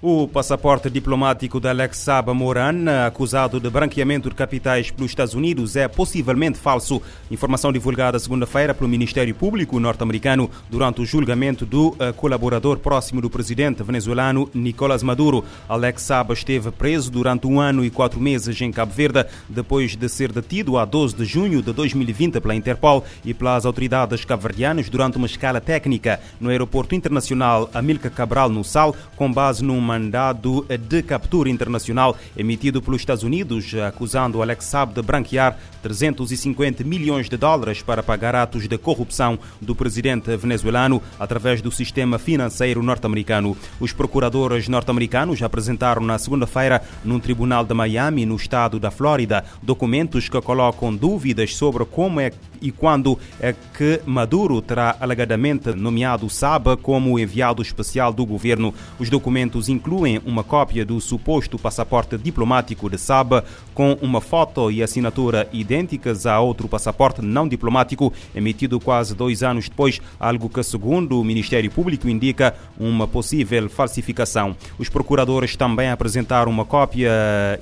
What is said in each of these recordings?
O passaporte diplomático de Alex Saba Moran, acusado de branqueamento de capitais pelos Estados Unidos, é possivelmente falso. Informação divulgada segunda-feira pelo Ministério Público norte-americano durante o julgamento do uh, colaborador próximo do presidente venezuelano Nicolás Maduro. Alex Saba esteve preso durante um ano e quatro meses em Cabo Verde, depois de ser detido a 12 de junho de 2020 pela Interpol e pelas autoridades cabo-verdianas durante uma escala técnica no aeroporto internacional Amílcar Cabral, no Sal, com base num mandado de captura internacional emitido pelos Estados Unidos, acusando Alex Saab de branquear 350 milhões de dólares para pagar atos de corrupção do presidente venezuelano através do sistema financeiro norte-americano. Os procuradores norte-americanos apresentaram na segunda-feira num tribunal de Miami, no estado da Flórida, documentos que colocam dúvidas sobre como é e quando é que Maduro terá alegadamente nomeado Saba como enviado especial do governo. Os documentos incluem uma cópia do suposto passaporte diplomático de Saba com uma foto e assinatura idênticas a outro passaporte não diplomático emitido quase dois anos depois, algo que, segundo o Ministério Público, indica uma possível falsificação. Os procuradores também apresentaram uma cópia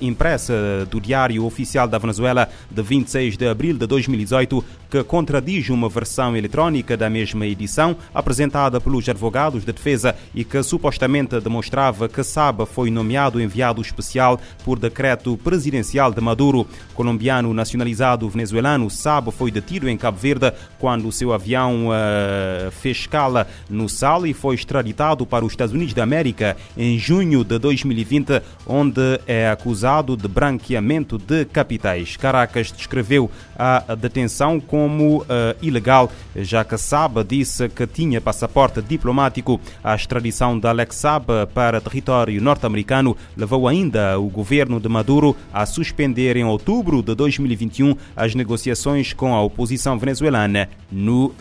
impressa do Diário Oficial da Venezuela de 26 de abril de 2018 que contradiz uma versão eletrónica da mesma edição apresentada pelos advogados de defesa e que supostamente demonstrava Saba foi nomeado enviado especial por decreto presidencial de Maduro. Colombiano nacionalizado venezuelano, Saba foi detido em Cabo Verde quando seu avião uh, fez escala no Sal e foi extraditado para os Estados Unidos da América em junho de 2020, onde é acusado de branqueamento de capitais. Caracas descreveu a detenção como uh, ilegal, já que Saba disse que tinha passaporte diplomático. A extradição de Alex Saba para território norte-americano levou ainda o governo de Maduro a suspender em outubro de 2021 as negociações com a oposição venezuelana no uh,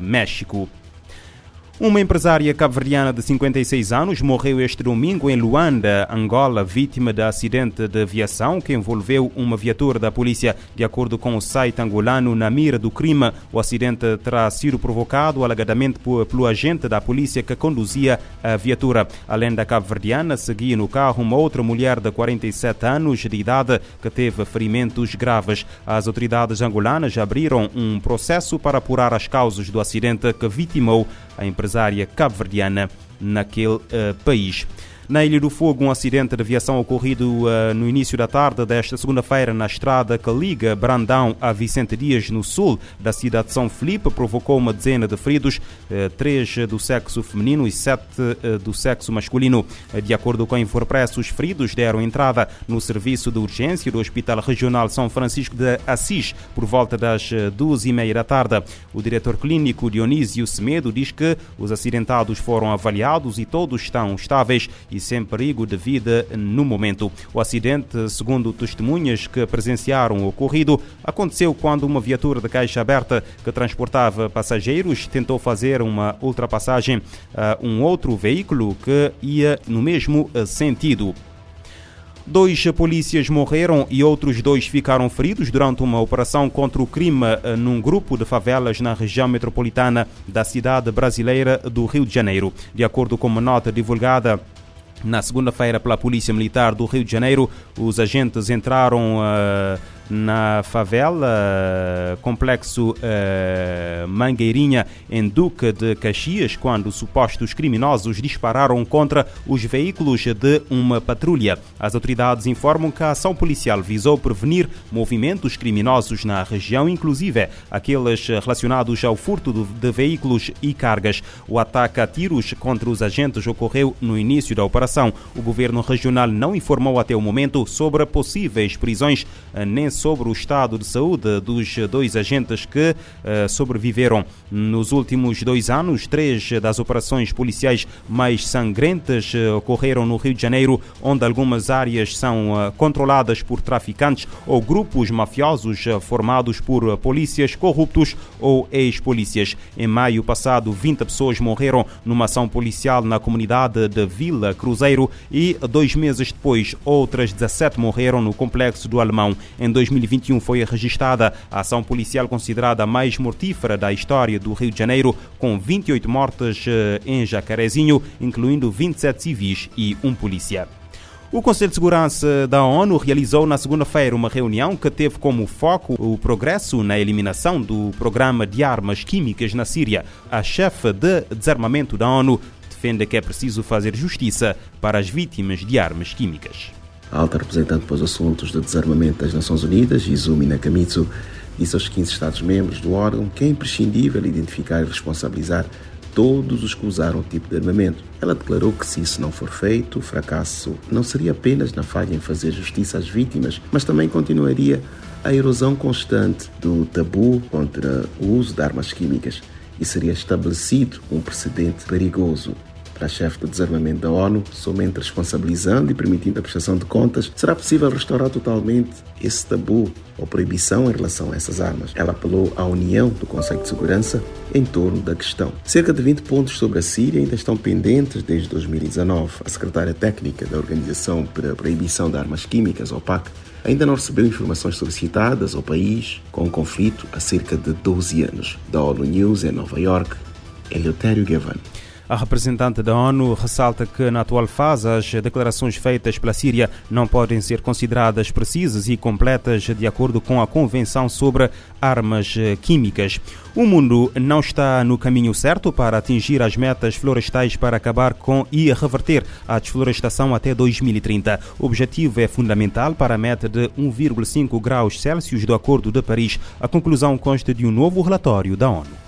México. Uma empresária cabo-verdiana de 56 anos morreu este domingo em Luanda, Angola, vítima de acidente de aviação que envolveu uma viatura da polícia. De acordo com o site angolano, na mira do crime, o acidente terá sido provocado alegadamente pelo agente da polícia que conduzia a viatura. Além da cabo-verdiana, seguia no carro uma outra mulher de 47 anos de idade que teve ferimentos graves. As autoridades angolanas abriram um processo para apurar as causas do acidente que vitimou a empresária cabo-verdiana naquele uh, país. Na Ilha do Fogo, um acidente de aviação ocorrido uh, no início da tarde desta segunda-feira na estrada que liga Brandão a Vicente Dias, no sul da cidade de São Felipe, provocou uma dezena de feridos, uh, três do sexo feminino e sete uh, do sexo masculino. De acordo com a Infopress, os feridos deram entrada no serviço de urgência do Hospital Regional São Francisco de Assis por volta das duas e meia da tarde. O diretor clínico Dionísio Semedo diz que os acidentados foram avaliados e todos estão estáveis e sem perigo de vida no momento. O acidente, segundo testemunhas que presenciaram o ocorrido, aconteceu quando uma viatura de caixa aberta que transportava passageiros tentou fazer uma ultrapassagem a um outro veículo que ia no mesmo sentido. Dois polícias morreram e outros dois ficaram feridos durante uma operação contra o crime num grupo de favelas na região metropolitana da cidade brasileira do Rio de Janeiro. De acordo com uma nota divulgada na segunda-feira, pela Polícia Militar do Rio de Janeiro, os agentes entraram uh, na favela Complexo uh, Mangueirinha, em Duque de Caxias, quando supostos criminosos dispararam contra os veículos de uma patrulha. As autoridades informam que a ação policial visou prevenir movimentos criminosos na região, inclusive aqueles relacionados ao furto de veículos e cargas. O ataque a tiros contra os agentes ocorreu no início da operação. O governo regional não informou até o momento sobre possíveis prisões, nem sobre o estado de saúde dos dois agentes que uh, sobreviveram. Nos últimos dois anos, três das operações policiais mais sangrentas uh, ocorreram no Rio de Janeiro, onde algumas áreas são uh, controladas por traficantes ou grupos mafiosos formados por polícias corruptos ou ex-polícias. Em maio passado, 20 pessoas morreram numa ação policial na comunidade de Vila Cruzeiro e dois meses depois, outras 17 morreram no complexo do Alemão. Em 2021 foi registrada a ação policial considerada a mais mortífera da história do Rio de Janeiro, com 28 mortes eh, em Jacarezinho, incluindo 27 civis e um polícia. O Conselho de Segurança da ONU realizou na segunda-feira uma reunião que teve como foco o progresso na eliminação do programa de armas químicas na Síria. A chefe de desarmamento da ONU defende que é preciso fazer justiça para as vítimas de armas químicas. A alta representante para os assuntos de desarmamento das Nações Unidas, Izumi Nakamitsu, disse aos 15 Estados-membros do órgão que é imprescindível identificar e responsabilizar todos os que usaram o tipo de armamento. Ela declarou que se isso não for feito, o fracasso não seria apenas na falha em fazer justiça às vítimas, mas também continuaria a erosão constante do tabu contra o uso de armas químicas e seria estabelecido um precedente perigoso chefe do desarmamento da ONU, somente responsabilizando e permitindo a prestação de contas, será possível restaurar totalmente esse tabu ou proibição em relação a essas armas. Ela apelou à união do Conselho de Segurança em torno da questão. Cerca de 20 pontos sobre a Síria ainda estão pendentes desde 2019. A secretária técnica da Organização para a Proibição de Armas Químicas, OPAC, ainda não recebeu informações solicitadas ao país com o um conflito há cerca de 12 anos. Da ONU News em Nova York, Eleutério Gavan. A representante da ONU ressalta que, na atual fase, as declarações feitas pela Síria não podem ser consideradas precisas e completas de acordo com a Convenção sobre Armas Químicas. O mundo não está no caminho certo para atingir as metas florestais para acabar com e reverter a desflorestação até 2030. O objetivo é fundamental para a meta de 1,5 graus Celsius do Acordo de Paris. A conclusão consta de um novo relatório da ONU.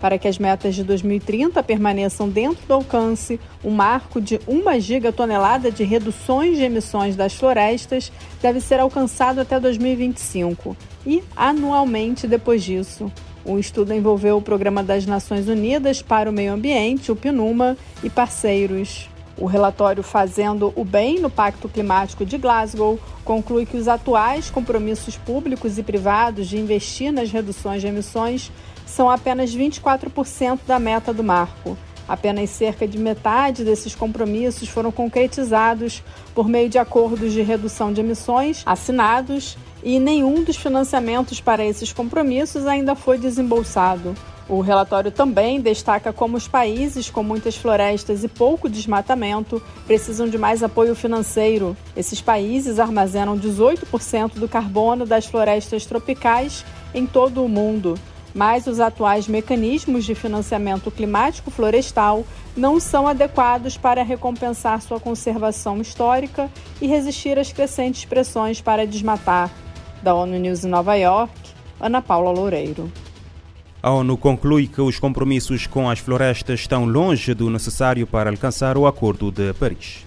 Para que as metas de 2030 permaneçam dentro do alcance, o marco de 1 gigatonelada de reduções de emissões das florestas deve ser alcançado até 2025 e anualmente depois disso. O estudo envolveu o Programa das Nações Unidas para o Meio Ambiente, o PNUMA, e parceiros. O relatório Fazendo o Bem no Pacto Climático de Glasgow conclui que os atuais compromissos públicos e privados de investir nas reduções de emissões são apenas 24% da meta do marco. Apenas cerca de metade desses compromissos foram concretizados por meio de acordos de redução de emissões assinados e nenhum dos financiamentos para esses compromissos ainda foi desembolsado. O relatório também destaca como os países com muitas florestas e pouco desmatamento precisam de mais apoio financeiro. Esses países armazenam 18% do carbono das florestas tropicais em todo o mundo mas os atuais mecanismos de financiamento climático florestal não são adequados para recompensar sua conservação histórica e resistir às crescentes pressões para desmatar. Da ONU News em Nova York, Ana Paula Loureiro. A ONU conclui que os compromissos com as florestas estão longe do necessário para alcançar o Acordo de Paris.